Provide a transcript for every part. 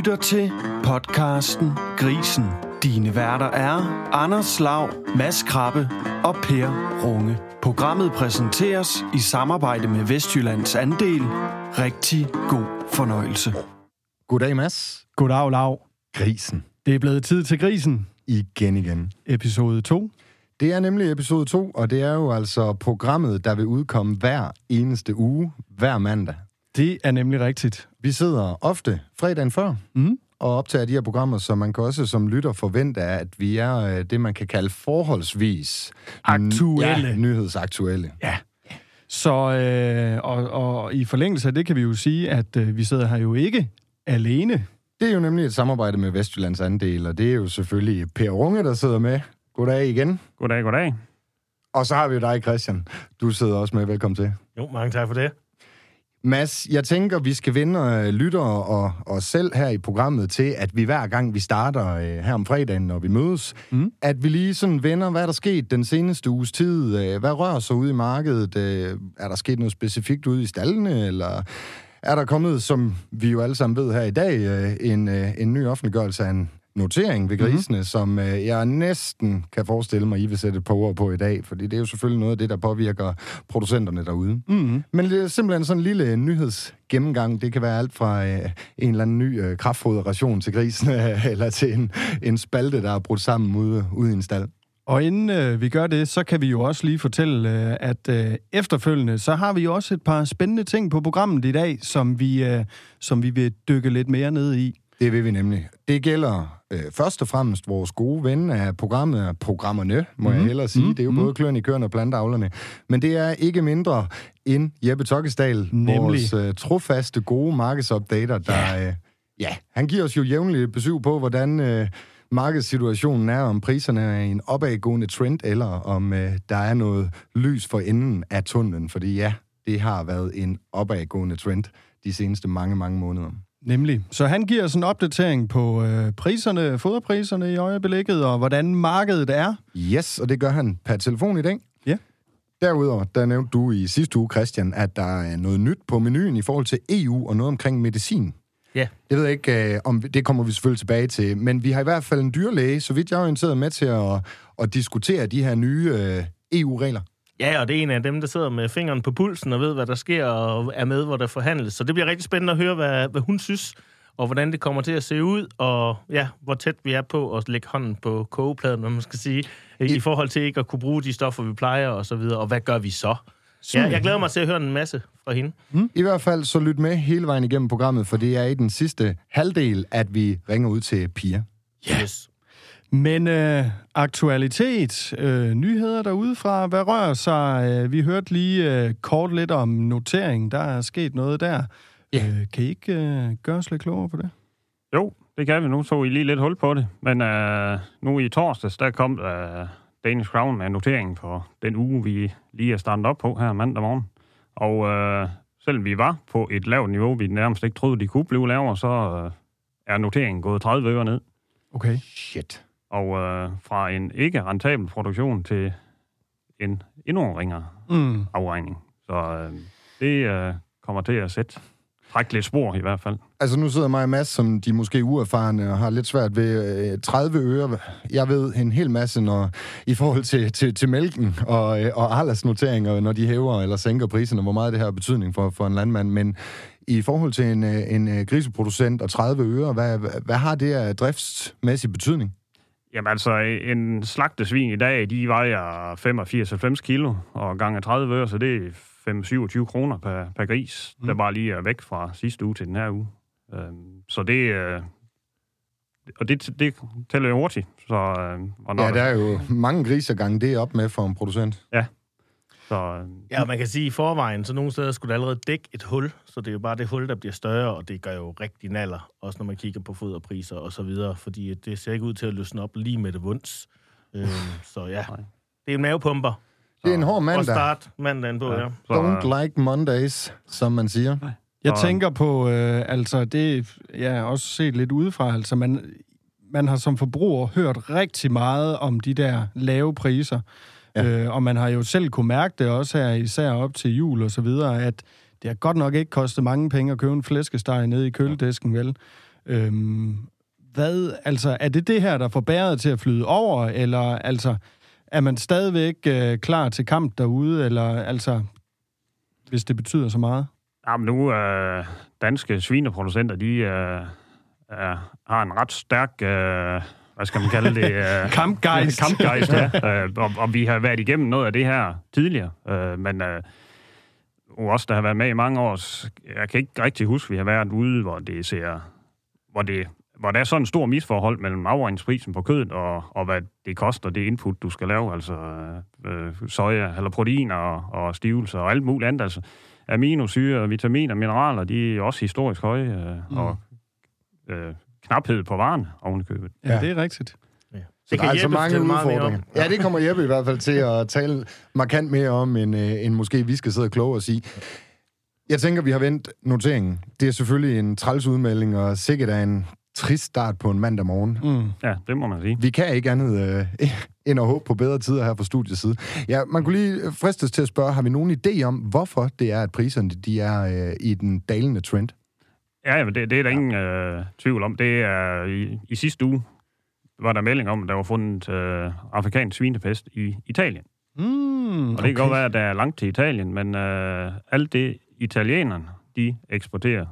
lytter til podcasten Grisen. Dine værter er Anders Lav, Mads Krabbe og Per Runge. Programmet præsenteres i samarbejde med Vestjyllands Andel. Rigtig god fornøjelse. Goddag, Mads. Goddag, Lav. Grisen. Det er blevet tid til grisen. Igen igen. Episode 2. Det er nemlig episode 2, og det er jo altså programmet, der vil udkomme hver eneste uge, hver mandag. Det er nemlig rigtigt. Vi sidder ofte fredagen før Mm. og optager de her programmer, så man kan også som lytter forvente, at vi er øh, det, man kan kalde forholdsvis... Aktuelle. Ja, nyhedsaktuelle. Ja. Så, øh, og, og i forlængelse af det kan vi jo sige, at øh, vi sidder her jo ikke alene. Det er jo nemlig et samarbejde med Vestjyllands Andel, og det er jo selvfølgelig Per Runge, der sidder med. Goddag igen. Goddag, goddag. Og så har vi jo dig, Christian. Du sidder også med. Velkommen til. Jo, mange tak for det. Mads, jeg tænker, vi skal vende øh, lyttere og os selv her i programmet til, at vi hver gang vi starter øh, her om fredagen, når vi mødes, Mm. at vi lige sådan vender, hvad der er sket den seneste uges tid. Øh, hvad rører sig ude i markedet? Øh, er der sket noget specifikt ude i stallene, eller er der kommet, som vi jo alle sammen ved her i dag, øh, en, øh, en ny offentliggørelse af en notering ved grisene, mm-hmm. som øh, jeg næsten kan forestille mig, I vil sætte et par ord på i dag, fordi det er jo selvfølgelig noget af det, der påvirker producenterne derude. Mm. Men det er simpelthen sådan en lille nyhedsgennemgang. Det kan være alt fra øh, en eller anden ny øh, kraftfoderation til grisen, øh, eller til en, en spalte, der er brudt sammen ude, ude i en stald. Og inden øh, vi gør det, så kan vi jo også lige fortælle, øh, at øh, efterfølgende, så har vi jo også et par spændende ting på programmet i dag, som vi, øh, som vi vil dykke lidt mere ned i. Det vil vi nemlig. Det gælder øh, først og fremmest vores gode ven af programmet, programmerne, må mm. jeg Mhm. hellere sige. Mhm. Det er jo Mhm. både kløerne, køerne og plantavlerne. Men det er ikke mindre end Jeppe Tokkesdal, Nemlig. vores øh, trofaste, gode markedsopdater, der... Ja. Øh, ja, han giver os jo jævnligt besøg på, hvordan... Øh, markedssituationen er, om priserne er i en opadgående trend, eller om øh, der er noget lys for enden af tunnelen. Fordi ja, det har været en opadgående trend de seneste mange, mange måneder. Nemlig. Så han giver os en opdatering på øh, priserne, foderpriserne i øjeblikket, og hvordan markedet er. Yes, og det gør han per telefon i dag. Ja. Derudover, der nævnte du i sidste uge, Christian, at der er noget nyt på menuen i forhold til EU og noget omkring medicin. Ja. Det ved jeg ikke, øh, om det kommer vi selvfølgelig tilbage til, men vi har i hvert fald en dyrlæge, så vidt jeg er orienteret med til at, at diskutere de her nye øh, EU-regler. Ja, og det er en af dem, der sidder med fingeren på pulsen og ved, hvad der sker, og er med, hvor der forhandles. Så det bliver rigtig spændende at høre, hvad, hvad hun synes, og hvordan det kommer til at se ud, og ja, hvor tæt vi er på at lægge hånden på kogepladen, hvad man skal sige, i, i forhold til ikke at kunne bruge de stoffer, vi plejer, og så videre. Og hvad gør vi så? Ja, jeg glæder mig til at høre en masse fra hende. I hvert fald så lyt med hele vejen igennem programmet, for det er i den sidste halvdel, at vi ringer ud til Pia. Yes. Men øh, aktualitet, øh, nyheder derude fra, hvad rører sig? Øh, vi hørte lige øh, kort lidt om notering, der er sket noget der. Ja. Øh, kan I ikke øh, gøre os lidt klogere på det? Jo, det kan vi. Nu så I lige lidt hul på det. Men øh, nu i torsdags, der kom øh, Danish Crown med noteringen for den uge, vi lige er startet op på her mandag morgen. Og øh, selvom vi var på et lavt niveau, vi nærmest ikke troede, de kunne blive lavere, så øh, er noteringen gået 30 øre ned. Okay. Shit. Og øh, fra en ikke rentabel produktion til en endnu ringere Mm. afregning. Så øh, det øh, kommer til at sætte trække lidt spor i hvert fald. Altså nu sidder mig og Mads, som de måske uerfarne og har lidt svært ved øh, 30 øre. Jeg ved en hel masse når, i forhold til, til, til mælken og, øh, og Arlas noteringer, når de hæver eller sænker priserne, hvor meget det her har betydning for, for en landmand. Men i forhold til en, øh, en øh, griseproducent og 30 øre, hvad, hvad har det af driftsmæssig betydning? Jamen altså, en slagtesvin i dag, de vejer 85-90 kilo, og gange 30 øre, så det er 5-27 kroner per, per gris, mm. der bare lige er væk fra sidste uge til den her uge. Øhm, så det, øh, og det, det tæller jo hurtigt. Så, øh, og når Ja, der er jo mange grisergange, det er op med for en producent. Så, øh, Ja, og man kan sige, at i forvejen, så nogle steder skulle det allerede dække et hul, så det er jo bare det hul, der bliver større, og det gør jo rigtig naller, også når man kigger på foderpriser og så videre, fordi det ser ikke ud til at løsne op lige med det vunds. Øhm, så ja, Nej. det er en mavepumper. Det er en hård Og mandag. start mandagen på, ja. så, Don't like Mondays, som man siger. Jeg Så- tænker på, øh, altså det, jeg har også set lidt udefra, altså man, man har som forbruger hørt rigtig meget om de der lave priser, Ja. ja. øh, og man har jo selv kunne mærke det også her, især op til jul og så videre, at det har godt nok ikke kostet mange penge at købe en flæskesteg nede i køledisken, vel? Øhm, hvad, altså, er det det her, der får bæret til at flyde over, eller altså, er man stadigvæk øh, klar til kamp derude, eller altså, hvis det betyder så meget? Jamen nu øh, danske svineproducenter, de øh, er, har en ret stærk, øh, hvad skal man kalde det? Øh, Kampgejst. Kampgejst, ja. øh, og, og vi har været igennem noget af det her tidligere, øh, men øh, også der har været med i mange år, jeg kan ikke rigtig huske, at vi har været ude, hvor det ser, hvor det hvor der er sådan en stor misforhold mellem afregningsprisen på kødet og, og hvad det koster, det input, du skal lave, altså øh, soja, eller proteiner og, og stivelse og alt muligt andet. Altså, aminosyre, vitaminer, mineraler, de er også historisk høje, øh, mm. og øh, knaphed på varen ovenikøbet. Ja, Ja. det er rigtigt. Ja. Så der er altså mange udfordringer. om. Ja, det kommer Jeppe i hvert fald til at tale markant mere om, end, øh, end måske vi skal sidde kloge og sige. Jeg tænker, vi har vendt noteringen. Det er selvfølgelig en træls udmelding, og sikkert er en trist start på en mandag morgen. Mm. Ja, det må man sige. Vi kan ikke andet øh, end at håbe på bedre tider her fra studiets side. Ja, man kunne lige fristes til at spørge, har vi nogen idé om, hvorfor det er, at priserne de er øh, i den dalende trend? Ja, jamen, det, det er der ingen øh, tvivl om. Det er i, i sidste uge var der melding om, at der var fundet øh, afrikansk svinepest i Italien. Mm, Og det kan godt være, at der er langt til Italien, men øh, alt det italienerne, de eksporterer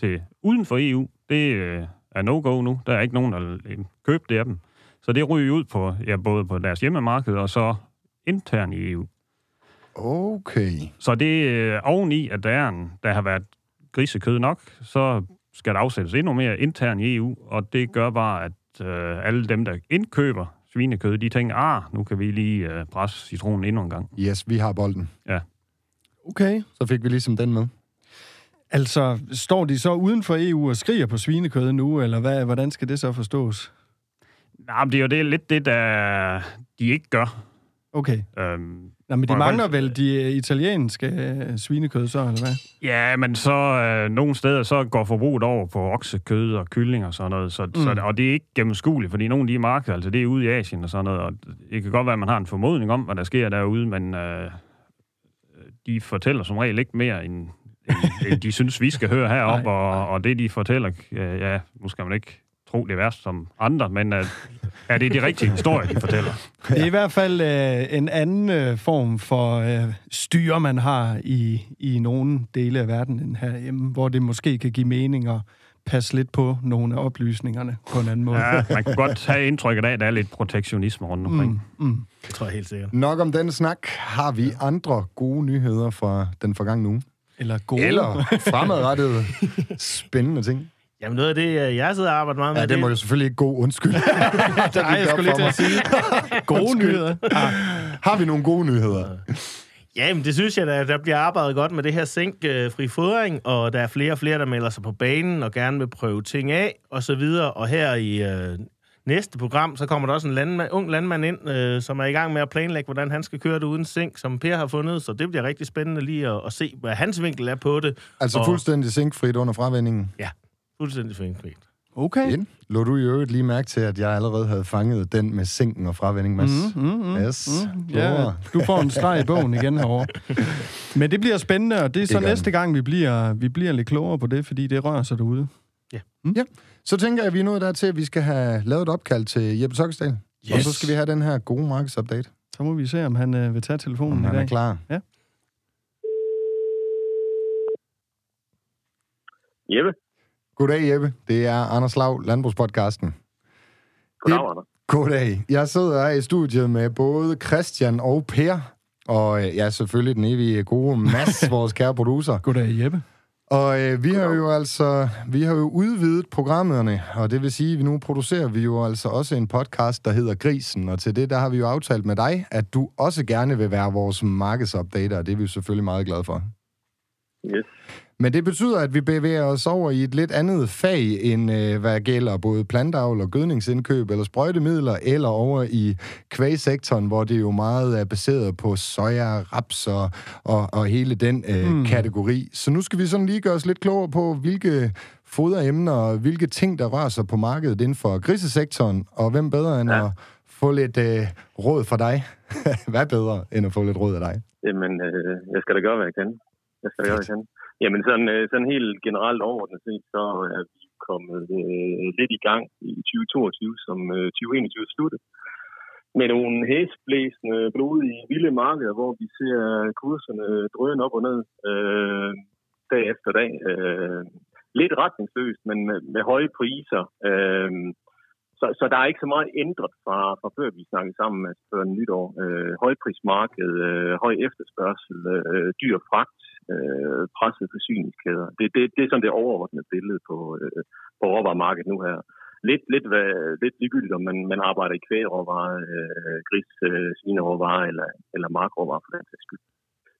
til uden for EU, det øh, er no-go nu. Der er ikke nogen, der vil købe det af dem. Så det ryger ud på, ja, både på deres hjemmemarked og så internt i EU. Okay. Så det er øh, oveni, at der, er en, der har været grisekød nok, så skal der afsættes endnu mere internt i EU, og det gør bare, at øh, alle dem, der indkøber svinekød, de tænker, ah, nu kan vi lige øh, presse citronen endnu en gang. Yes, vi har bolden. Okay. Så fik vi ligesom den med. Altså, står de så uden for EU og skriger på svinekød nu, eller hvad, hvordan skal det så forstås? Nej, men det er jo det, lidt det, der de ikke gør. Okay. Øhm, Nå, men de mangler vel de øh, italienske øh, svinekød så, eller hvad? ja, men så øh, nogle steder, så går forbruget over på oksekød og kylling og sådan noget. Så, mm. så, og det er ikke gennemskueligt, fordi nogle af de markeder, altså det er ude i Asien og sådan noget, og det kan godt være, at man har en formodning om, hvad der sker derude, men øh, de fortæller som regel ikke mere, end, end de synes, vi skal høre heroppe, og, og det, de fortæller, øh, ja, nu skal man ikke tro det værst som andre, men øh, er det de rigtige historier, de fortæller? Det er i hvert fald øh, en anden øh, form for øh, styre, man har i, i nogle dele af verden end herhjemme, hvor det måske kan give mening at passe lidt på nogle af oplysningerne på en anden måde. Ja, man kunne godt have indtrykket af, at der er lidt protektionisme rundt omkring. Mm, mm. Det tror jeg helt sikkert. Nok om den snak. Har vi andre gode nyheder fra den forgangne uge? Eller gode. Eller fremadrettede spændende ting? Jamen noget af det, øh, jeg sidder og arbejder meget med, Ja, det må jo selvfølgelig ikke gå undskyld. Nej, jeg skulle lige til at sige. Gode nyheder. Har vi nogle gode nyheder? Ja, men det synes jeg, der, der bliver arbejdet godt med det her sænkfri fodring, og der er flere og flere, der melder sig på banen og gerne vil prøve ting af, og så videre. Og her i øh, næste program, så kommer der også en landmand, ung landmand ind, øh, som er i gang med at planlægge, hvordan han skal køre det uden sink, som Per har fundet. Så det bliver rigtig spændende lige at, at se, hvad hans vinkel er på det. Altså Og- fuldstændig sinkfrit under fravendingen. Fuldstændig fængfrit. Okay. Ind. Lå du i øvrigt lige mærke til, at jeg allerede havde fanget den med sinken og fravending, Mads? Mm, mm, mm, Yes. mm. Ja, Klogere. du får en streg i bogen igen herovre. Men det bliver spændende, og det er så Det gør næste gang, vi bliver, vi bliver lidt klogere på det, fordi det rører sig derude. Så tænker jeg, at vi er nået dertil, at vi skal have lavet et opkald til Jeppe Sokkesdal. Yes. Og så skal vi have den her gode markedsupdate, Så må vi se, om han øh, vil tage telefonen om i han er dag. klar. Jeppe. Goddag, Jeppe. Det er Anders Lav, Landbrugspodcasten. Goddag, Anders. Goddag. Jeg sidder her i studiet med både Christian og Per. Og øh, ja, selvfølgelig den evige gode Mads, vores kære producer. Goddag, Jeppe. Og øh, vi har jo altså vi har jo udvidet programmerne, og det vil sige, at nu producerer vi jo altså også en podcast, der hedder Grisen, og til det, der har vi jo aftalt med dig, at du også gerne vil være vores markedsupdater, og det er vi jo selvfølgelig meget glade for. Yes. Men det betyder, at vi bevæger os over i et lidt andet fag, end øh, hvad gælder både plantavl og gødningsindkøb eller sprøjtemidler, eller over i kvægsektoren, hvor det jo meget er baseret på soja, raps og, og, og hele den øh, mm. kategori. Så nu skal vi sådan lige gøre os lidt klogere på, hvilke foderemner og hvilke ting, der rører sig på markedet inden for grisesektoren, og hvem bedre end ja. at få lidt øh, råd fra dig? hvad bedre end at få lidt råd af dig? Jamen, øh, jeg skal da gøre, hvad jeg kan. Jeg skal da gøre, hvad jeg kan. Jamen, sådan, øh, sådan helt generelt overordnet set, så er vi kommet øh, lidt i gang i 2022, som øh, 2021 sluttede. Med nogle hæsblæsende, blodige, vilde markeder, hvor vi ser kurserne drøne op og ned øh, dag efter dag. Øh, lidt retningsløst, men med, med høje priser. Øh, så, så der er ikke så meget ændret fra, fra før vi snakkede sammen, altså før nytår. Øh, højprismarked, øh, høj efterspørgsel, øh, dyr fragt, øh, pressede forsyningskæder. Det, det, det er sådan det overordnede billede på, øh, på råvaremarkedet nu her. Lidt, lidt, lidt ligegyldigt, om man, man arbejder i kvægråvarer, øh, gris, øh, svineråvarer eller, eller markråvarer for den sags skyld.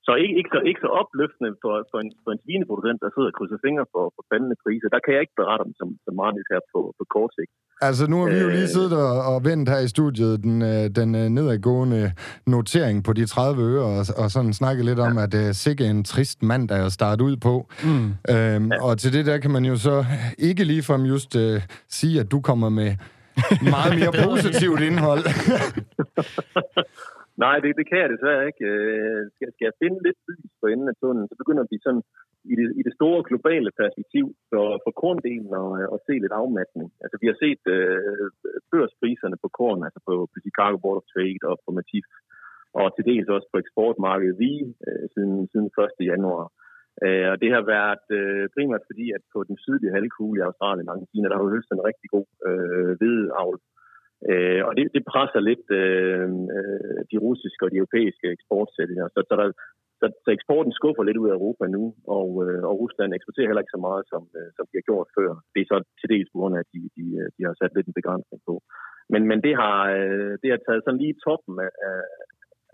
Så ikke, ikke, så, ikke så opløftende for, for, en, for en svineproducent, der sidder og krydser fingre for, for faldende priser. Der kan jeg ikke berette om som, som meget nyt her på, på kort sigt. Altså, nu har vi jo lige øh. siddet og, og vendt her i studiet den, øh, den øh, nedadgående notering på de 30 øre, og, og sådan snakket lidt om, at det er sikkert en trist mand, der er startet ud på. Mm. Øhm, ja. Og til det der kan man jo så ikke ligefrem just uh, sige, at du kommer med meget mere positivt indhold. Nej, det, det kan jeg desværre ikke. Øh, skal, skal jeg finde lidt lys på enden af tunnelen, så begynder vi sådan i det, i det store globale perspektiv for, for korndelen og, og se lidt afmatning. Altså, vi har set øh, børspriserne på korn, altså på, på Chicago Board of Trade og på Matif, og til dels også på eksportmarkedet vi øh, siden, siden 1. januar. Øh, og det har været øh, primært fordi, at på den sydlige halvkugle i Australien og Argentina, der har jo høstet en rigtig god øh, hvedeavl. Øh, Øh, og det, det presser lidt øh, øh, de russiske og de europæiske eksportsætninger. Så, så, der, så, så eksporten skuffer lidt ud af Europa nu, og, øh, og Rusland eksporterer heller ikke så meget, som, øh, som de har gjort før. Det er så til dels på grund af, at de, de, øh, de har sat lidt en begrænsning på. Men, men det, har, øh, det har taget sådan lige toppen af, af,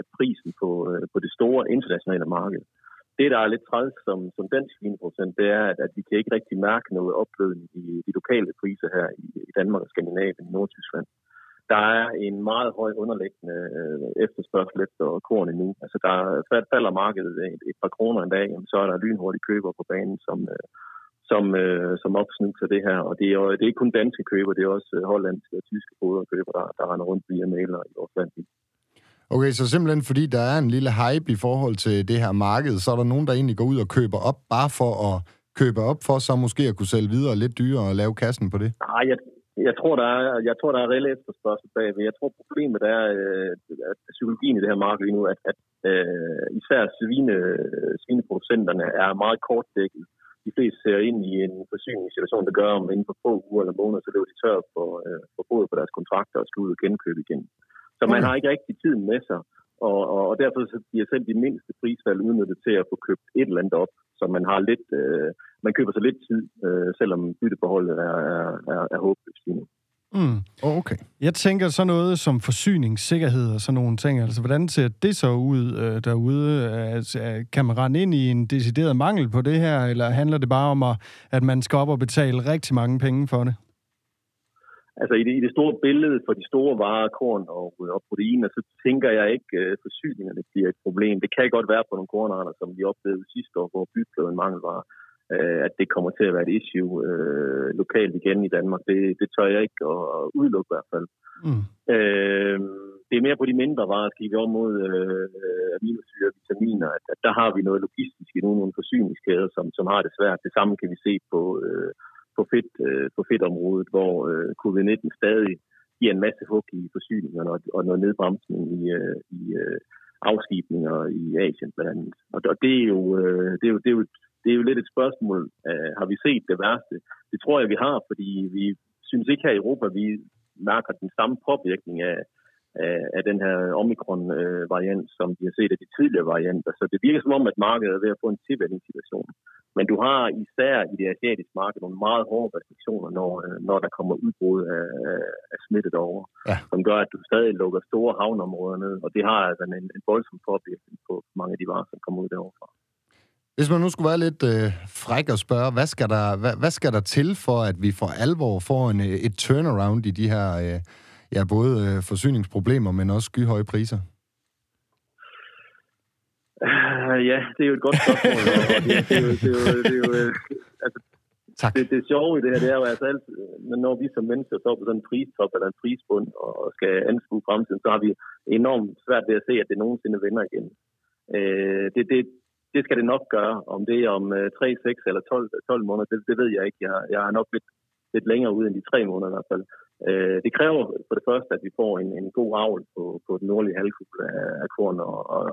af prisen på, øh, på det store internationale marked. Det, der er lidt træls som, som dansk vinproducent, det er, at, at vi kan ikke rigtig mærke noget opblødning i de lokale priser her i, i Danmark og Skandinavien, Nordtyskland der er en meget høj underliggende øh, efterspørgsel efter korn endnu. Altså der falder markedet et, et par kroner en dag, så er der lynhurtige køber på banen, som, øh, som, øh, som opsnuser det her. Og det er, det er ikke kun danske køber, det er også hollandske og tyske foderkøber, der, der render rundt via mailer i vores land. Okay, så simpelthen fordi der er en lille hype i forhold til det her marked, så er der nogen, der egentlig går ud og køber op, bare for at købe op for så måske at kunne sælge videre lidt dyrere og lave kassen på det? Nej, jeg, jeg tror, der er, jeg tror, der er reelle efterspørgsel bagved. Jeg tror, problemet er, øh, at psykologien i det her marked nu, at, at uh, især svine, svineproducenterne er meget kortdækket. De fleste ser ind i en forsyningssituation, der gør, om inden for få uger eller måneder, så løber de tør for, uh, for både på deres kontrakter og skal ud og genkøbe igen. Så man har ikke rigtig tiden med sig, og, og, og derfor så bliver selv de mindste prisfald udnyttet til at få købt et eller andet op, så man har lidt, øh, man køber sig lidt tid, øh, selvom bytteforholdet er, er, er, er håbløst lige nu. Mm. Okay. Jeg tænker så noget som forsyningssikkerhed og sådan nogle ting. Altså, hvordan ser det så ud øh, derude? Altså, kan man rende ind i en decideret mangel på det her, eller handler det bare om, at, at man skal op og betale rigtig mange penge for det? Altså i det, i det store billede for de store varer, korn og, og proteiner, så tænker jeg ikke, at øh, forsyningerne bliver et problem. Det kan godt være på nogle kornarter, som vi oplevede sidste år, hvor bygfløden mangel var, øh, at det kommer til at være et issue øh, lokalt igen i Danmark. Det, det tør jeg ikke at, at udelukke i hvert fald. Mm. Øh, det er mere på de mindre varer, skal vi om mod øh, aminosyre og vitaminer, at, at der har vi noget logistisk i nogle, nogle forsyningskæder, som, som har det svært. Det samme kan vi se på... Øh, på, fedt, øh, på fedtområdet, hvor øh, covid-19 stadig giver en masse hug i forsyningerne og, og noget nedbremsning i, øh, i øh, afskibninger i Asien blandt andet. Og, og det, er jo, øh, det, er jo, det, er jo, det er jo lidt et spørgsmål. Øh, har vi set det værste? Det tror jeg, vi har, fordi vi synes ikke her i Europa, vi mærker den samme påvirkning af, af, af den her omikron-variant, øh, som vi har set af de tidligere varianter. Så det virker som om, at markedet er ved at få en tilvændingssituation. Men du har især i det asiatiske marked nogle meget hårde restriktioner, når, øh, når der kommer udbrud af, af smittet over, ja. som gør, at du stadig lukker store havneområder ned, og det har altså en, en voldsom påvirkning på mange af de varer, som kommer ud derovre. Hvis man nu skulle være lidt øh, fræk og spørge, hvad skal, der, hvad, hvad skal der til for, at vi for alvor får en, øh, et turnaround i de her øh, ja, både øh, forsyningsproblemer, men også skyhøje priser? Uh, ja, det er jo et godt spørgsmål. og det, det, er jo, det, er jo, det, er jo, øh, altså, tak. Det, det sjove i det her, det er jo altså alt, når vi som mennesker står på sådan en pristop eller en prisbund og skal anskue fremtiden, så har vi enormt svært ved at se, at det nogensinde vender igen. Uh, det, det, det skal det nok gøre. Om det er om uh, 3, 6 eller 12, 12 måneder, det, det ved jeg ikke. Jeg, jeg er nok lidt lidt længere ud end de tre måneder i hvert fald. Øh, det kræver for det første, at vi får en, en god avl på, på den nordlige halvkugle af, af korn og, og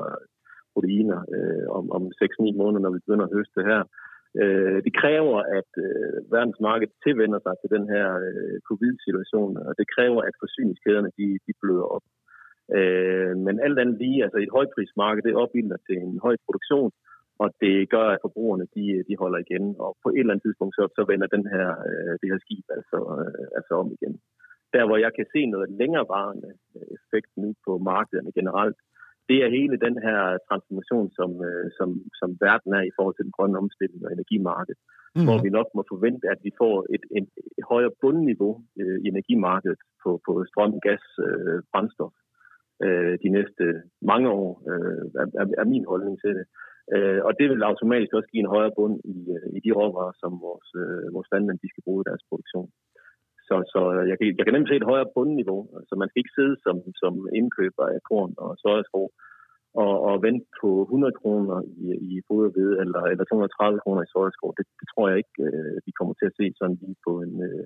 proteiner øh, om, om 6-9 måneder, når vi begynder at høste her. Øh, det kræver, at øh, verdensmarkedet tilvender sig til den her øh, covid-situation, og det kræver, at forsyningskæderne de, de bløder op. Øh, men alt andet lige, altså et højprismarked, det opbilder til en høj produktion, og det gør, at forbrugerne de, de holder igen, og på et eller andet tidspunkt, så, så vender den her, øh, det her skib altså, øh, altså om igen. Der, hvor jeg kan se noget længerevarende effekt nu på markederne generelt, det er hele den her transformation, som, øh, som, som verden er i forhold til den grønne omstilling og energimarkedet, mm. hvor vi nok må forvente, at vi får et, et, et højere bundniveau øh, i energimarkedet på, på strøm, gas, øh, brændstof øh, de næste mange år, øh, er, er min holdning til det. Øh, og det vil automatisk også give en højere bund i, øh, i de råvarer, som vores, øh, vores landmænd de skal bruge i deres produktion. Så, så jeg, kan, jeg kan nemt se et højere bundniveau. Så man skal ikke sidde som, som indkøber af korn og sojaskov og, og vente på 100 kroner i, i foderved eller, eller 230 kroner i sojaskov. Det, det tror jeg ikke, øh, vi kommer til at se sådan lige på en, øh,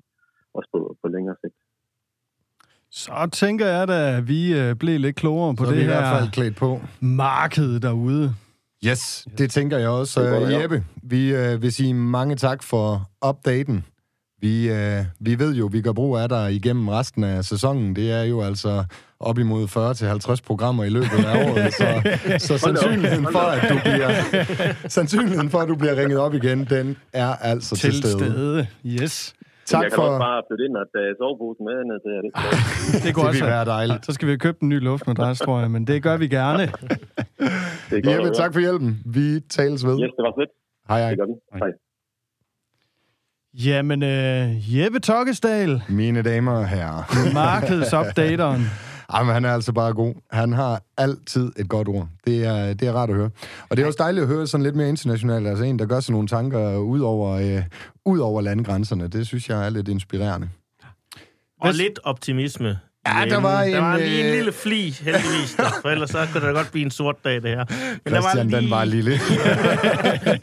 også på, på længere sigt. Så tænker jeg da, at vi øh, blev lidt klogere på Så det vi i hvert her fald klædt på. marked derude. Yes, det tænker jeg også. Jeppe, vi uh, vil sige mange tak for updaten. Vi, uh, vi ved jo, vi gør brug af dig igennem resten af sæsonen. Det er jo altså op imod 40-50 programmer i løbet af året, så, så sandsynligheden for, at du bliver, sandsynligheden for, at du bliver ringet op igen, den er altså til, Til stede. stede. Yes. Tak jeg kan for... også bare flytte ind og tage soveposen med ned til. Det. Det går Det også. være dejligt. Så skal vi købe en ny luftmadras, tror jeg, men det gør vi gerne. Det er Jeppe, tak for hjælpen. Vi tales ved. Yes, det var fedt. Hej, hej. Det gør vi. Hej. Jamen, øh, Jeppe Tokkesdal, Mine damer og herrer. markedsopdateren. Jamen, han er altså bare god. Han har altid et godt ord. Det er, det er rart at høre. Og det er også dejligt at høre sådan lidt mere internationalt. Altså en, der gør sig nogle tanker ud over, øh, ud over landegrænserne. Det synes jeg er lidt inspirerende. Og lidt optimisme. Ja, der var der en, var lige en øh, lille fli, heldigvis. Der, for ellers så kunne det godt blive en sort dag, det her. Men Christian, der var lige, den var lille.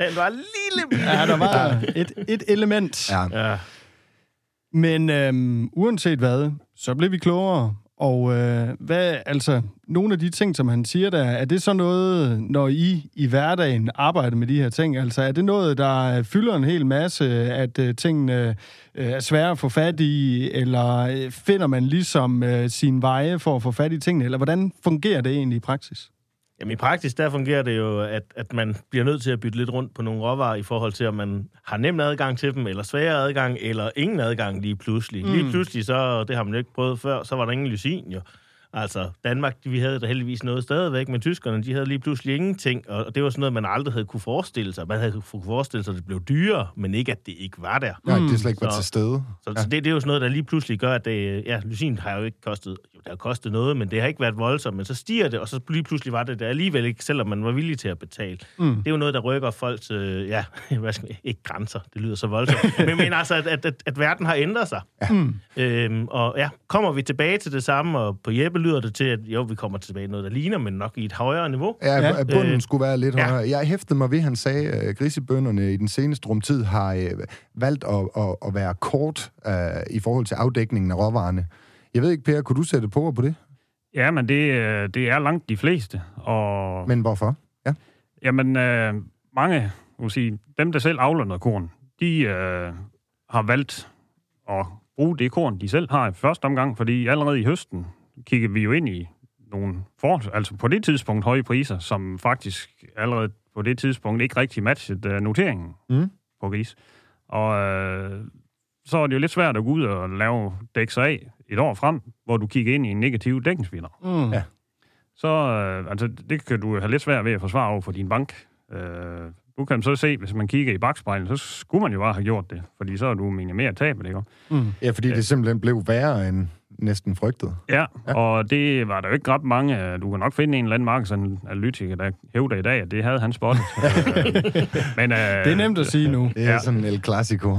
den var lille Ja, der var et, et element. Ja. Ja. Men øhm, uanset hvad, så blev vi klogere. Og øh, hvad, altså, nogle af de ting, som han siger der, er det så noget, når I i hverdagen arbejder med de her ting? Altså, er det noget, der fylder en hel masse, at øh, tingene øh, er svære at få fat i, eller øh, finder man ligesom øh, sin veje for at få fat i tingene, eller hvordan fungerer det egentlig i praksis? Jamen i praksis, der fungerer det jo, at, at man bliver nødt til at bytte lidt rundt på nogle råvarer i forhold til, om man har nem adgang til dem, eller svær adgang, eller ingen adgang lige pludselig. Mm. Lige pludselig, så, det har man jo ikke prøvet før, så var der ingen lysin jo. Altså, Danmark, vi havde da heldigvis noget stadigvæk, men tyskerne, de havde lige pludselig ingenting, og det var sådan noget, man aldrig havde kunne forestille sig. Man havde kunne forestille sig, at det blev dyrere, men ikke, at det ikke var der. Nej, det slet ikke været Så- til stede. Så, ja. så det, det er jo sådan noget, der lige pludselig gør, at det, ja, lysin har jo ikke kostet, jo, det har kostet noget, men det har ikke været voldsomt, men så stiger det, og så lige pludselig var det der alligevel ikke, selvom man var villig til at betale. Mm. Det er jo noget, der rykker folks, øh, ja, hvad skal man, ikke grænser, det lyder så voldsomt, men, men altså, at, at, at, at verden har ændret sig. Ja. Mm. Øhm, og ja, kommer vi tilbage til det samme, og på Jeppe lyder det til, at jo, vi kommer tilbage til noget, der ligner, men nok i et højere niveau. Ja, Ja. bunden Øh, skulle være lidt ja. højere. Jeg hæftede mig ved, han sagde, at grisebønderne i den seneste rumtid har øh, valgt at, at, at være kort øh, i forhold til afdækningen af råvarerne. Jeg ved ikke, Per, kunne du sætte på på det? Ja, men det, øh, det er langt de fleste. Og Men hvorfor? Ja. Jamen, øh, mange, vil sige, dem der selv avler noget korn, de øh, har valgt at bruge det korn, de selv har i første omgang, fordi allerede i høsten kigger vi jo ind i nogle for, altså på det tidspunkt høje priser, som faktisk allerede på det tidspunkt ikke rigtig matchede øh, noteringen Mm. på gris. Og øh, så er det jo lidt svært at gå ud og lave dæk sig af et år frem, hvor du kigger ind i en negativ dækningsvinder Mm. Ja. så øh, altså, det kan du have lidt svært ved at forsvare over for din bank. Øh, du kan så se, hvis man kigger i bagspejlen, så skulle man jo bare have gjort det, fordi så er du minimeret tabet, ikke? Mm. Ja, fordi det simpelthen blev værre end næsten frygtet. Ja, ja, og det var der jo ikke ret mange. Du kan nok finde en eller anden markedsanalytiker, der hævder i dag, at det havde han spottet. Øh, Men, øh, Det er nemt at sige nu. Det er ja. Ja. sådan en El Clasico.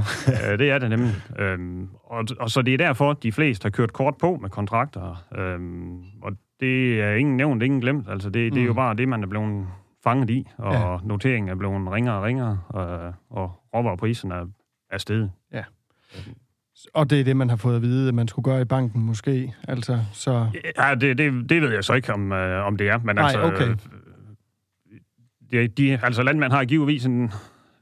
Øh, det er det nemlig. Øhm, og, og så det er derfor, at de fleste har kørt kort på med kontrakter. Øhm, og det er ingen nævnt, ingen glemt. Altså, det, det er jo Mm. bare det, man er blevet fanget i, og Ja. ja. noteringen er blevet ringere og ringere, og, og råvarepriserne er, er steget. Og det er det, man har fået at vide, at man skulle gøre i banken måske. Altså, så... Ja, det, det, det ved jeg så ikke, om, øh, om det er. Men Nej, altså, okay. De, de, altså landmænd har givetvis en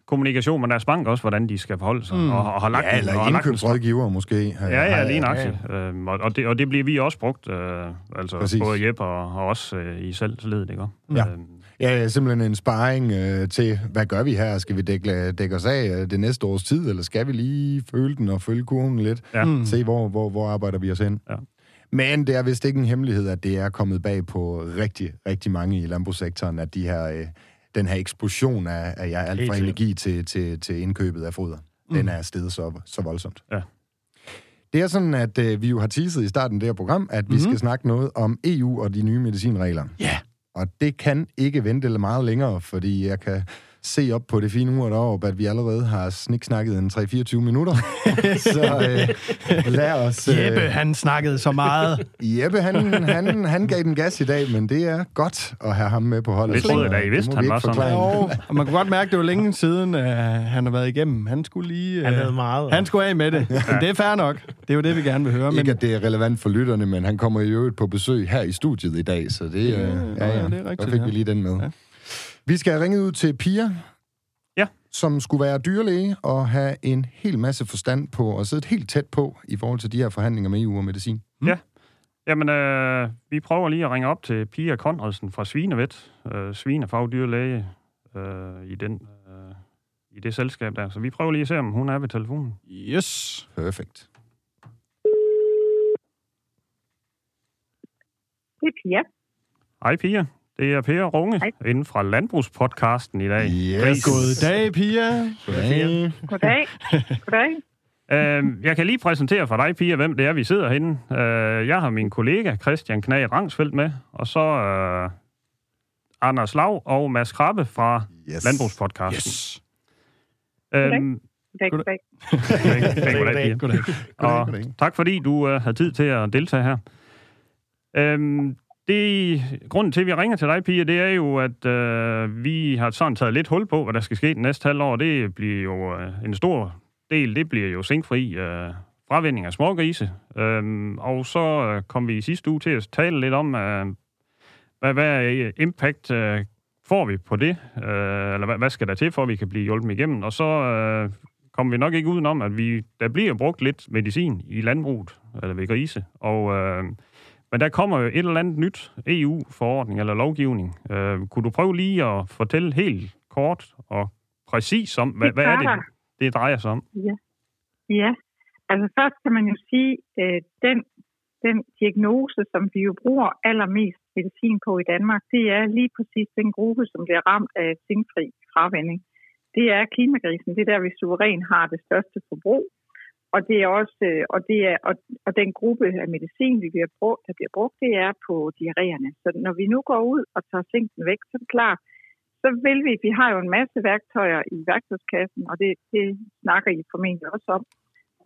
kommunikation med deres bank også, hvordan de skal forholde sig. Mm. Og, og har lagt Ja, en- eller og indkøbsrådgiver måske. Ja, ja, lige nøjagtigt. Ja. Øhm, og, og, det, og det bliver vi også brugt, øh, altså Præcis. Både Jeppe og, og os øh, i salgsledet, ikke? Ja. Øhm, Ja, simpelthen en sparring øh, til, hvad gør vi her? Skal vi dække, dække os af øh, det næste års tid, eller skal vi lige følge den og følge kurven lidt? Ja. Mm. Se, hvor, hvor, hvor arbejder vi os hen? Ja. Men det er vist ikke en hemmelighed, at det er kommet bag på rigtig, rigtig mange i landbrugssektoren, at de her, øh, den her eksplosion af, af ja, alt fra energi til, til, til indkøbet af foder, mm. den er steget så, så voldsomt. Ja. Det er sådan, at øh, vi jo har teaset i starten af det her program, at vi Mhm. skal snakke noget om EU og de nye medicinregler. Ja. Og det kan ikke vente meget længere, fordi jeg kan se op på det fine ur deroppe, at vi allerede har sniksnakket en 3-24 minutter. så øh, lad os... Øh, Jeppe, han snakkede så meget. Jeppe, han, han, han gav den gas i dag, men det er godt at have ham med på holdet. Det troede jeg da, I vidste, han vi var ikke sådan. Jo, og man kunne godt mærke, det var længe siden, uh, han har været igennem. Han skulle lige... Han øh, havde meget. han skulle af med det. Men det er fair nok. Det er jo det, vi gerne vil høre. Men, Ikke, at det er relevant for lytterne, men han kommer i øvrigt på besøg her i studiet i dag, så det, øh, ja, ja, ja, det er rigtigt, så fik ja. vi lige den med. Ja. Vi skal have ringet ud til Pia, Ja. som skulle være dyrlæge og have en hel masse forstand på og sidde helt tæt på i forhold til de her forhandlinger med EU og medicin. Jamen, øh, vi prøver lige at ringe op til Pia Konradsen fra Svinevet, øh, svinefagdyrlæge øh, i, den, øh, i det selskab der. Så vi prøver lige at se, om hun er ved telefonen. Yes. Perfekt. Det er Pia. Hej Pia, det er Per Runge Hej. inden fra Landbrugspodcasten i dag. Yes. God dag, Pia. Goddag. Goddag. Goddag. Øh, jeg kan lige præsentere for dig, Pia, hvem det er, vi sidder henne. Øh, jeg har min kollega Christian Knag Rangsfeldt med, og så øh, Anders Lav og Mads Krabbe fra Yes. Landbrugspodcasten. Yes. Øhm, Goddag, goddag. goddag, goddag. Goddag. Og goddag. tak fordi du øh, havde tid til at deltage her. Øhm, det, grunden til, at vi ringer til dig, Pia, det er jo, at øh, vi har sådan taget lidt hul på, hvad der skal ske den næste halvår. Det bliver jo øh, en stor del, det bliver jo zinkfri øh, fravinding af smågrise. Øh, og så øh, kom vi i sidste uge til at tale lidt om, øh, hvad, hvad øh, impact øh, får vi på det? Øh, eller hvad, hvad skal der til, for at vi kan blive hjulpet igennem? Og så øh, kommer vi nok ikke udenom, at vi, der bliver brugt lidt medicin i landbruget, eller ved grise. Og, øh, men der kommer jo et eller andet nyt EU-forordning eller lovgivning. Øh, kunne du prøve lige at fortælle helt kort og præcis om, hvad, hvad er det, det drejer sig om? Ja, altså først kan man jo sige, at den, den diagnose, som vi jo bruger allermest medicin på i Danmark, det er lige præcis den gruppe, som bliver ramt af zinkfri fravending. Det er klimagrisen. Det er der, vi suveræn har det største forbrug. Og det er også, øh, og, det er, og, og den gruppe af medicin, vi bliver brugt, der bliver brugt, det er på diarréerne. Så når vi nu går ud og tager zinken væk, så er det klart, så vil vi, vi har jo en masse værktøjer i værktøjskassen, og det, det snakker I formentlig også om,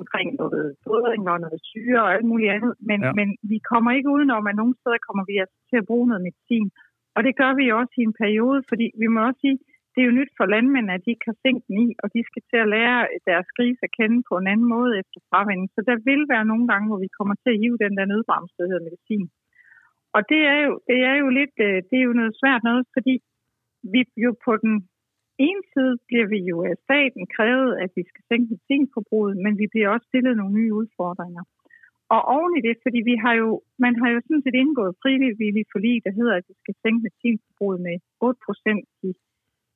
omkring noget fodring og noget syre og alt muligt andet. Men, Ja. men vi kommer ikke udenom, at nogle steder kommer vi altså til at bruge noget medicin. Og det gør vi også i en periode, fordi vi må også sige, det er jo nyt for landmænd, at de kan har sænken i, og de skal til at lære deres gris at kende på en anden måde efter fravinden. Så der vil være nogle gange, hvor vi kommer til at hive den der nødbremse, der hedder medicin. Og det er jo, det er jo lidt, øh, det er jo noget svært noget, fordi vi jo på den ene side bliver vi jo af staten krævet, at vi skal sænke medicinforbruget, men vi bliver også stillet nogle nye udfordringer. Og oven i det, fordi vi har jo, man har jo sådan set indgået frivillig forlig, der hedder, at vi skal sænke medicinforbruget med 8 procent i,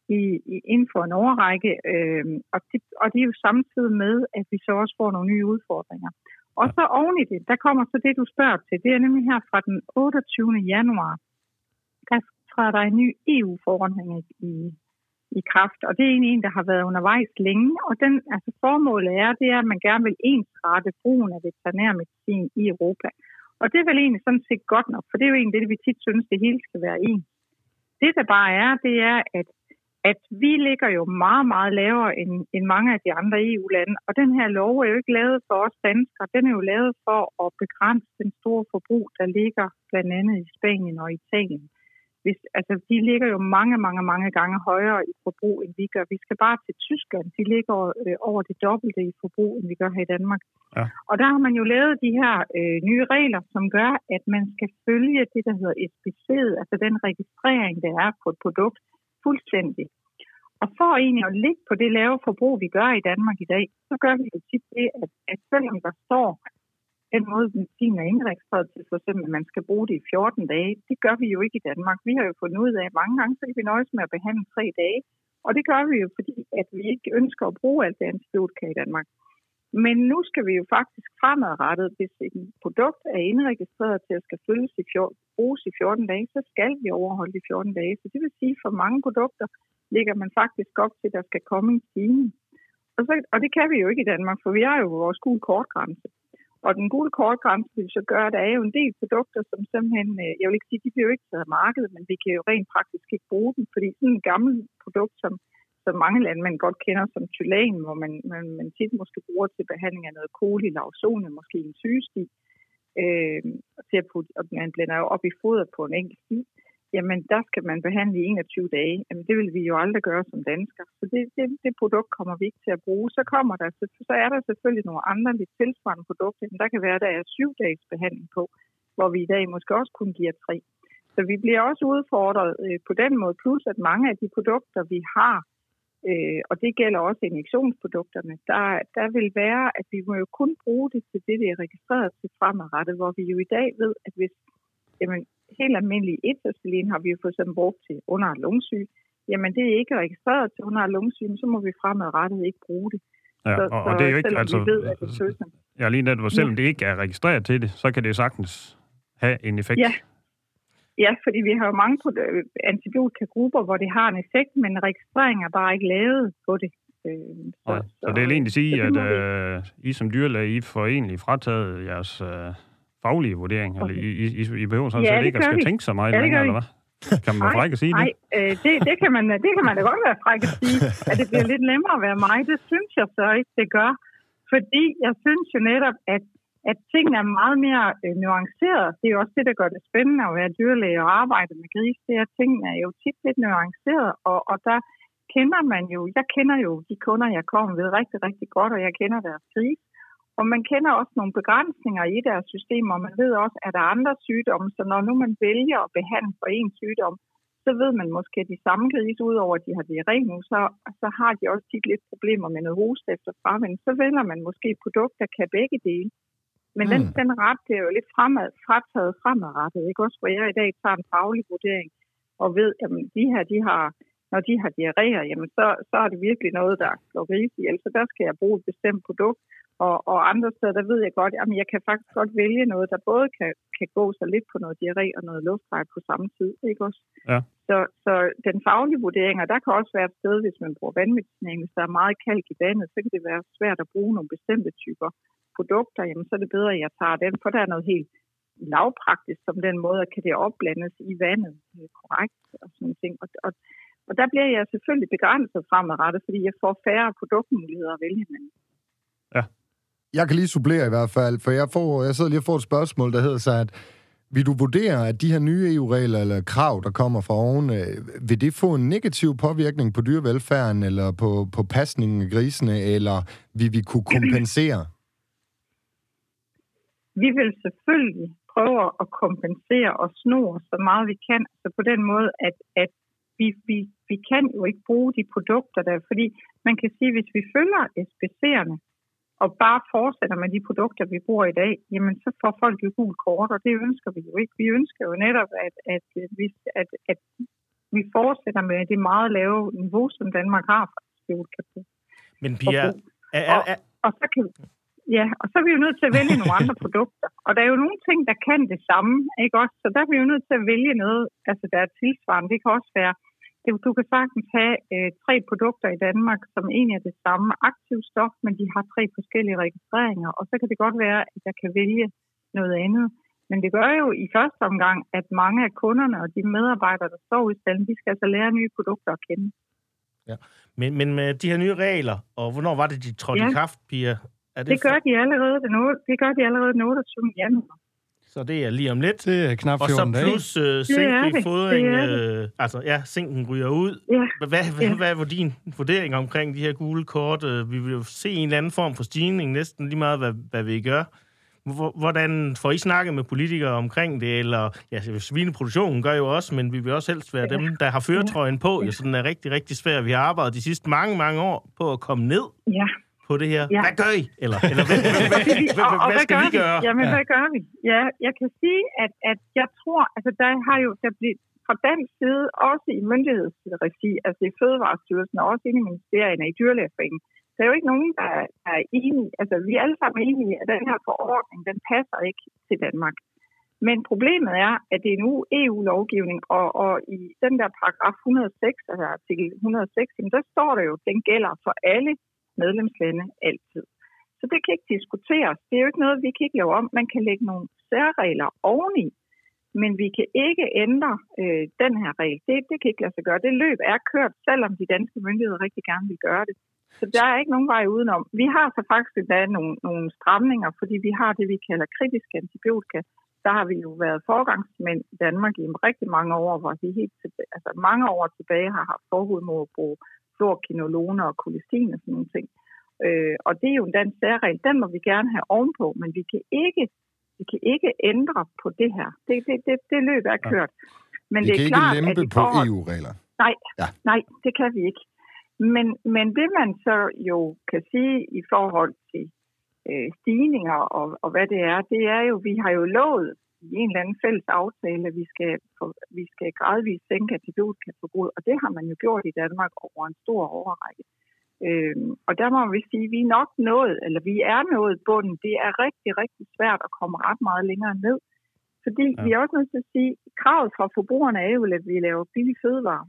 i, i, inden for en overrække. Øh, og, det, og det er jo samtidig med, at vi så også får nogle nye udfordringer. Og så oven i det, der kommer så det, du spørger til. Det er nemlig her fra den 28. januar, der træder der en ny EU-forordning i, i, kraft. Og det er egentlig en, der har været undervejs længe. Og den, altså formålet er, det er, at man gerne vil ensrette brugen af veterinærmedicin i Europa. Og det er vel egentlig sådan set godt nok, for det er jo egentlig det, vi tit synes, det hele skal være en. Det, der bare er, det er, at, at vi ligger jo meget, meget lavere end, end mange af de andre EU-lande. Og den her lov er jo ikke lavet for os danskere. Den er jo lavet for at begrænse den store forbrug, der ligger blandt andet i Spanien og Italien. hvis, altså, de ligger jo mange, mange, mange gange højere i forbrug, end vi gør. Vi skal bare til Tyskland. De ligger øh, over det dobbelte i forbrug, end vi gør her i Danmark. Ja. Og der har man jo lavet de her øh, nye regler, som gør, at man skal følge det, der hedder SPC, altså den registrering, der er på et produkt, fuldstændig. Og for egentlig at ligge på det lave forbrug, vi gør i Danmark i dag, så gør vi jo tit det, at, at selvom der står den måde, medicin er indregistreret til, for eksempel, at man skal bruge det i 14 dage, det gør vi jo ikke i Danmark. Vi har jo fundet ud af, at mange gange, så kan vi nøjes med at behandle tre dage. Og det gør vi jo, fordi at vi ikke ønsker at bruge alt det antibiotika i Danmark. Men nu skal vi jo faktisk fremadrettet, hvis et produkt er indregistreret til at skal følges i 14, bruges i 14 dage, så skal vi overholde de 14 dage. Så det vil sige, at for mange produkter ligger man faktisk op til, at der skal komme en stigning. Og, så, og det kan vi jo ikke i Danmark, for vi har jo vores gule kortgrænse. Og den gule kortgrænse vil så gøre, at der er jo en del produkter, som simpelthen, øh, jeg vil ikke sige, de bliver jo ikke taget af markedet, men vi kan jo rent praktisk ikke bruge dem, fordi sådan en gammel produkt, som, som mange landmænd godt kender som tylan, hvor man, man, man tit måske bruger til behandling af noget koli, lausone, måske en sygesti, øh, til at putte, og man blander jo op i foder på en enkelt sti, jamen der skal man behandle i 21 dage. Jamen det vil vi jo aldrig gøre som danskere. Så det, det, det produkt kommer vi ikke til at bruge. Så, kommer der, så er der selvfølgelig nogle andre lidt tilsvarende produkter. Men der kan være, at der er syv dages behandling på, hvor vi i dag måske også kun giver tre. Så vi bliver også udfordret øh, på den måde, plus at mange af de produkter, vi har, øh, og det gælder også injektionsprodukterne, der, der vil være, at vi må jo kun bruge det til det, det er registreret til fremadrettet, hvor vi jo i dag ved, at hvis jamen, helt almindelig etacillin har vi jo for eksempel brugt til under lungesyge. Jamen det er ikke registreret til under lungesyge, så må vi fremadrettet ikke bruge det. Ja, så, og, og det er jo ikke, altså, vi ved, at det er ja, lige netop, selvom ja. det ikke er registreret til det, så kan det sagtens have en effekt. Ja, ja fordi vi har jo mange antibiotikagrupper, hvor det har en effekt, men registrering er bare ikke lavet på det. Øh, så, så, så det vil egentlig sige, at uh, I som dyrlæge, I får egentlig frataget jeres uh, faglige vurdering? Okay. Eller I, I, I behøver sådan ja, set ikke at skal vi. tænke så meget ja, længere, eller hvad? Kan man være fræk at sige det? Nej, øh, det, det, kan man, det kan man da godt være fræk at sige. At det bliver lidt nemmere at være mig, det synes jeg så ikke, det gør. Fordi jeg synes jo netop, at, at tingene er meget mere øh, nuanceret. Det er jo også det, der gør det spændende at være dyrlæge og arbejde med gris. Det er, at tingene er jo tit lidt nuanceret, og, og der kender man jo, jeg kender jo de kunder, jeg kommer ved rigtig, rigtig godt, og jeg kender deres gris. Og man kender også nogle begrænsninger i deres system, og man ved også, at der er andre sygdomme, så når nu man vælger at behandle for en sygdom, så ved man måske, at de samme grise, udover at de har diarré nu, så, så har de også tit lidt problemer med noget hoste efter fravind. Så vælger man måske et produkt, der kan begge dele. Men mm. den, den ret det er jo lidt fremad, frataget fremadrettet. Ikke? Også hvor jeg i dag tager en faglig vurdering og ved, at de her, de har, når de har diarréer, jamen så, så er det virkelig noget, der slår grise ihjel. Så der skal jeg bruge et bestemt produkt. Og, og andre steder, der ved jeg godt, at jeg kan faktisk godt vælge noget, der både kan, kan gå så lidt på noget diarré og noget luftveje på samme tid. Ikke også? Ja. Så, så den faglige vurdering, og der kan også være et sted, hvis man bruger vandmedicinering, hvis der er meget kalk i vandet, så kan det være svært at bruge nogle bestemte typer produkter, jamen så er det bedre, at jeg tager den, for der er noget helt lavpraktisk som den måde, at kan det opblandes i vandet korrekt og sådan ting. Og, og, og der bliver jeg selvfølgelig begrænset fremadrettet, fordi jeg får færre produktmuligheder at vælge mellem. Ja. Jeg kan lige supplere i hvert fald, for jeg, får, jeg sidder lige og får et spørgsmål, der hedder så, at vil du vurdere, at de her nye EU-regler eller krav, der kommer fra oven, øh, vil det få en negativ påvirkning på dyrevelfærden eller på, på pasningen af grisene, eller vil vi kunne kompensere? Vi vil selvfølgelig prøve at kompensere og snore så meget vi kan, så på den måde, at, at vi, vi, vi kan jo ikke bruge de produkter der, fordi man kan sige, at hvis vi følger SPC'erne, og bare fortsætter med de produkter, vi bruger i dag, jamen så får folk jo gul kort, og det ønsker vi jo ikke. Vi ønsker jo netop, at, at, vi, at, at vi fortsætter med det meget lave niveau, som Danmark har for Men Pia, er, er, er... Og, og så kan Ja, og så er vi jo nødt til at vælge nogle andre produkter. Og der er jo nogle ting, der kan det samme, ikke også? Så der er vi jo nødt til at vælge noget, altså der er tilsvarende. Det kan også være du kan sagtens have øh, tre produkter i Danmark, som egentlig er det samme aktiv stof, men de har tre forskellige registreringer, og så kan det godt være, at jeg kan vælge noget andet. Men det gør jo i første omgang, at mange af kunderne og de medarbejdere, der står i stallen, de skal altså lære nye produkter at kende. Ja. Men, men med de her nye regler, og hvornår var det, de trådte ja. i kraft, Pia? Er det, det, gør for... de allerede, det, det gør de allerede den 28. januar. Så det er lige om lidt. Det er knap Og 14 så dage. plus øh, Det er zinkrig det. fodring. Det er Øh, altså, ja, zinken ryger ud. Ja. Hvad, hvad, Ja. hvad er din vurdering omkring de her gule kort? Øh, Vi vil jo se en eller anden form for stigning, næsten lige meget, hvad, hvad vi gør. Hvor- Hvordan får I snakket med politikere omkring det? Eller, ja, svineproduktionen gør jo også, men vi vil også helst være dem, der har føretrøjen på. Jo, så den er rigtig, rigtig svær. Vi har arbejdet de sidste mange, mange år på at komme ned Ja. På det her. Ja. Hvad gør I? Eller, eller hvad, hvad, hvad, hvad, og, og hvad skal vi gør gøre? Jamen, Ja. hvad gør vi? Ja, jeg kan sige, at, at jeg tror, altså der har jo, der bliver fra dansk side, også i myndighedsregi, altså i Fødevarestyrelsen, og også inde i ministerierne i dyrlægeforeningen, der er jo ikke nogen, der, er- der er enige. Altså, vi er alle sammen enige at den her forordning, den passer ikke til Danmark. Men problemet er, at det er nu EU-lovgivning, og, og i den der paragraf 106, altså artikel 106, jamen, der står der jo, at den gælder for alle medlemslande altid. Så det kan ikke diskuteres. Det er jo ikke noget, vi kan ikke lave om. Man kan lægge nogle særregler oveni, men vi kan ikke ændre øh, den her regel. Det, det kan ikke lade sig gøre. Det løb er kørt, selvom de danske myndigheder rigtig gerne vil gøre det. Så der er ikke nogen vej udenom. Vi har så faktisk endda nogle, nogle stramninger, fordi vi har det, vi kalder kritisk antibiotika. Der har vi jo været forgangsmænd i Danmark i rigtig mange år, hvor vi helt tilbage, altså mange år tilbage har haft forbud mod at bruge fluorkinoloner og kolistin og sådan nogle ting. Øh, og det er jo en dansk særregel. Den må vi gerne have ovenpå, men vi kan ikke, vi kan ikke ændre på det her. Det, det, det, det løb er kørt. Men Vi det kan er ikke klart, lempe at på forhold- EU-regler. Nej, ja. nej, det kan vi ikke. Men, men det man så jo kan sige i forhold til øh, stigninger og, og hvad det er, det er jo, vi har jo lovet i en eller anden fælles aftale, at vi skal, for, vi skal gradvist sænke antibiotikaforbruget, og det har man jo gjort i Danmark over en stor overrække. Øh, og der må vi sige, at vi er nok nået, eller vi er nået bunden. Det er rigtig, rigtig svært at komme ret meget længere ned. Fordi ja. vi er også nødt til at sige, at kravet fra forbrugerne er jo, at vi laver billige fødevarer.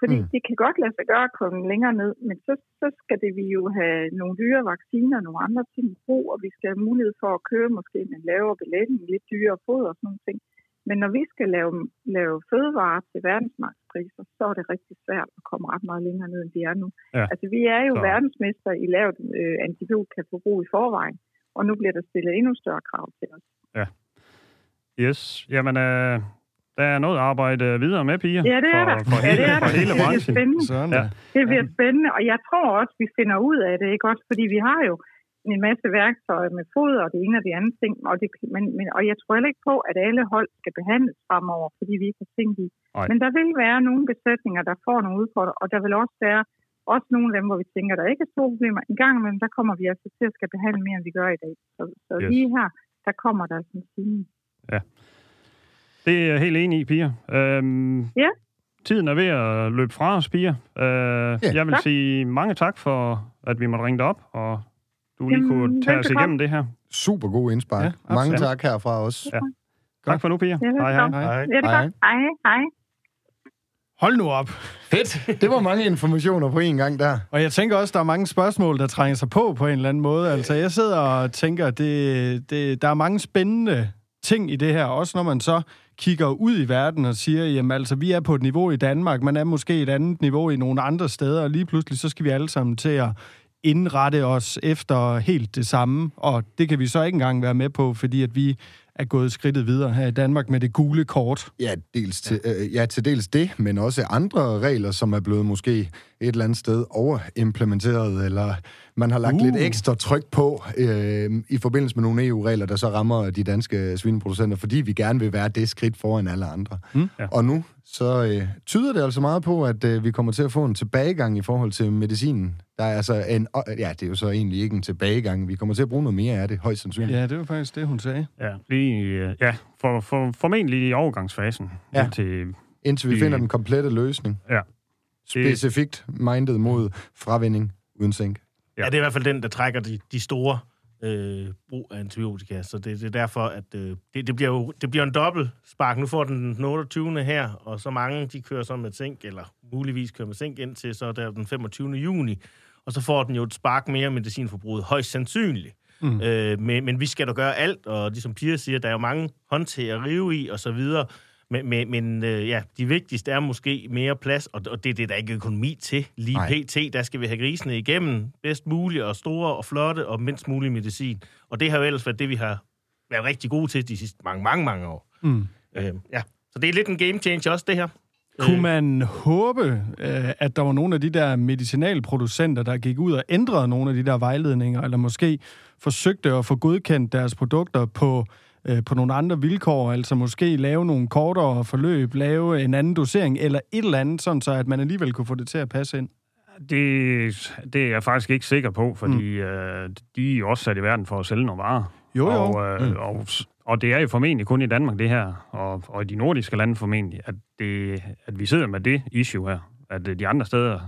Fordi Mm. det kan godt lade sig gøre at komme længere ned, men så, så skal det vi jo have nogle dyre vacciner og nogle andre ting i brug, og vi skal have mulighed for at køre måske med en lavere belægning, lidt dyrere foder og sådan nogle ting. Men når vi skal lave, lave fødevarer til verdensmarkedspriser, så er det rigtig svært at komme ret meget længere ned, end vi er nu. Ja. Altså vi er jo Så- verdensmester i lavt øh, antibiotikaforbrug i forvejen, og nu bliver der stillet endnu større krav til os. Yes. Jamen, øh, der er noget at arbejde videre med, piger. Ja, det er for, der. For ja, hele, det er der. for hele Det bliver branchen. spændende. Sådan Ja. ja. Det bliver spændende, og jeg tror også, vi finder ud af det, ikke også? Fordi vi har jo en masse værktøjer med foder og det ene og det andet ting, og, det, men, men, og jeg tror heller ikke på, at alle hold skal behandles fremover, fordi vi ikke har ting i. Men der vil være nogle besætninger, der får nogle udfordringer, og der vil også være også nogle af dem, hvor vi tænker, der ikke er store problemer. En gang imellem, der kommer vi altså til at skal behandle mere, end vi gør i dag. Så, så Yes. lige her, der kommer der sådan en stigning. Det er jeg helt enig i, piger. Øhm, Ja. Tiden er ved at løbe fra os, piger. Øh, jeg vil tak. sige mange tak for, at vi måtte ringe dig op, og du lige Jamen, kunne tage os igennem det her. Super god indspark. Ja, Ja, Mange absolut. tak herfra også. Ja. Tak for nu, piger. Ja, Hej, hej. Hej. Ja, det er Hej. godt. Hej, hej. Hold nu op. Fedt. Det var mange informationer på en gang der. Og jeg tænker også, der er mange spørgsmål, der trænger sig på på en eller anden måde. Altså, jeg sidder og tænker, det, det, der er mange spændende ting i det her, også når man så kigger ud i verden og siger, jamen altså, vi er på et niveau i Danmark, man er måske et andet niveau i nogle andre steder, og lige pludselig så skal vi alle sammen til at indrette os efter helt det samme, og det kan vi så ikke engang være med på, fordi at vi er gået skridtet videre her i Danmark med det gule kort. Ja, dels til, øh, ja, til dels det, men også andre regler, som er blevet måske et eller andet sted overimplementeret, eller man har lagt uh. lidt ekstra tryk på øh, i forbindelse med nogle EU-regler, der så rammer de danske svineproducenter, fordi vi gerne vil være det skridt foran alle andre. Mm. Ja. Og nu så øh, tyder det altså meget på, at øh, vi kommer til at få en tilbagegang i forhold til medicinen. Der er altså en, øh, ja, det er jo så egentlig ikke en tilbagegang. Vi kommer til at bruge noget mere af det, højst sandsynligt. Ja, det var faktisk det, hun sagde. Ja, lige, øh, ja for, for, formentlig i overgangsfasen. Ja. Til, Indtil vi Vi- finder den komplette løsning. Ja. Specifikt mindet mod fravinding uden sænk. Ja. ja, det er i hvert fald den, der trækker de, de store øh, brug af antibiotika. Så det, det er derfor, at øh, det, det, bliver jo det bliver en dobbelt spark. Nu får den den 28. her, og så mange, de kører så med zink, eller muligvis kører med zink ind til så der den 25. juni. Og så får den jo et spark mere medicinforbruget, højst sandsynligt. Mm. Øh, men, men vi skal da gøre alt, og ligesom Pia siger, der er jo mange håndtag at rive i, og så videre. Men, men, men øh, ja, de vigtigste er måske mere plads, og, og det er det, der ikke er økonomi til. Lige Nej. pt, der skal vi have grisene igennem bedst muligt, og store og flotte, og mindst mulig medicin. Og det har jo ellers været det, vi har været rigtig gode til de sidste mange, mange, mange år. Mm. Øh, ja. Så det er lidt en game changer også, det her. Kunne man håbe, øh, at der var nogle af de der medicinalproducenter, der gik ud og ændrede nogle af de der vejledninger, eller måske forsøgte at få godkendt deres produkter på, øh, på nogle andre vilkår, altså måske lave nogle kortere forløb, lave en anden dosering, eller et eller andet, sådan så at man alligevel kunne få det til at passe ind? Det, det er jeg faktisk ikke sikker på, fordi mm. øh, de er også sat i verden for at sælge nogle varer. Jo, jo. Og, øh, mm. og, og det er jo formentlig kun i Danmark, det her, og, og i de nordiske lande formentlig, at, det, at vi sidder med det issue her. At øh, de andre steder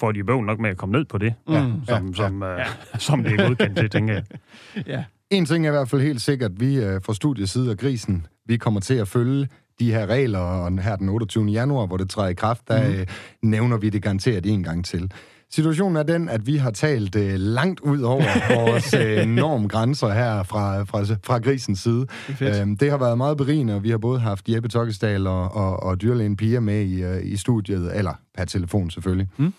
får de bøvl nok med at komme ned på det, Mm. som, ja, som, øh, som det er godkendt til, tænker jeg. Ja. En ting er i hvert fald helt sikkert, vi øh, fra studiets side af Grisen, vi kommer til at følge de her regler, og her den 28. januar, hvor det træder i kraft, der mm. øh, nævner vi det garanteret en gang til. Situationen er den, at vi har talt øh, langt ud over vores øh, normgrænser her fra, fra, fra grisens side. Det. Øhm, det har været meget berigende, og vi har både haft Jeppe Tokkesdal og, og, og dyrlægen Pia med i, øh, i studiet, eller per telefon selvfølgelig. Mm.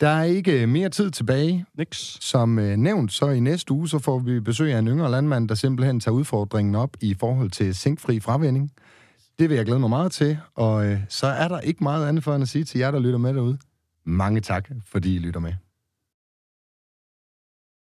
Der er ikke mere tid tilbage. Niks. Som øh, nævnt, så i næste uge, så får vi besøg af en yngre landmand, der simpelthen tager udfordringen op i forhold til zinkfri fravending. Det vil jeg glæde mig meget til, og øh, så er der ikke meget andet for end at sige til jer, der lytter med derude. Mange tak, fordi I lytter med.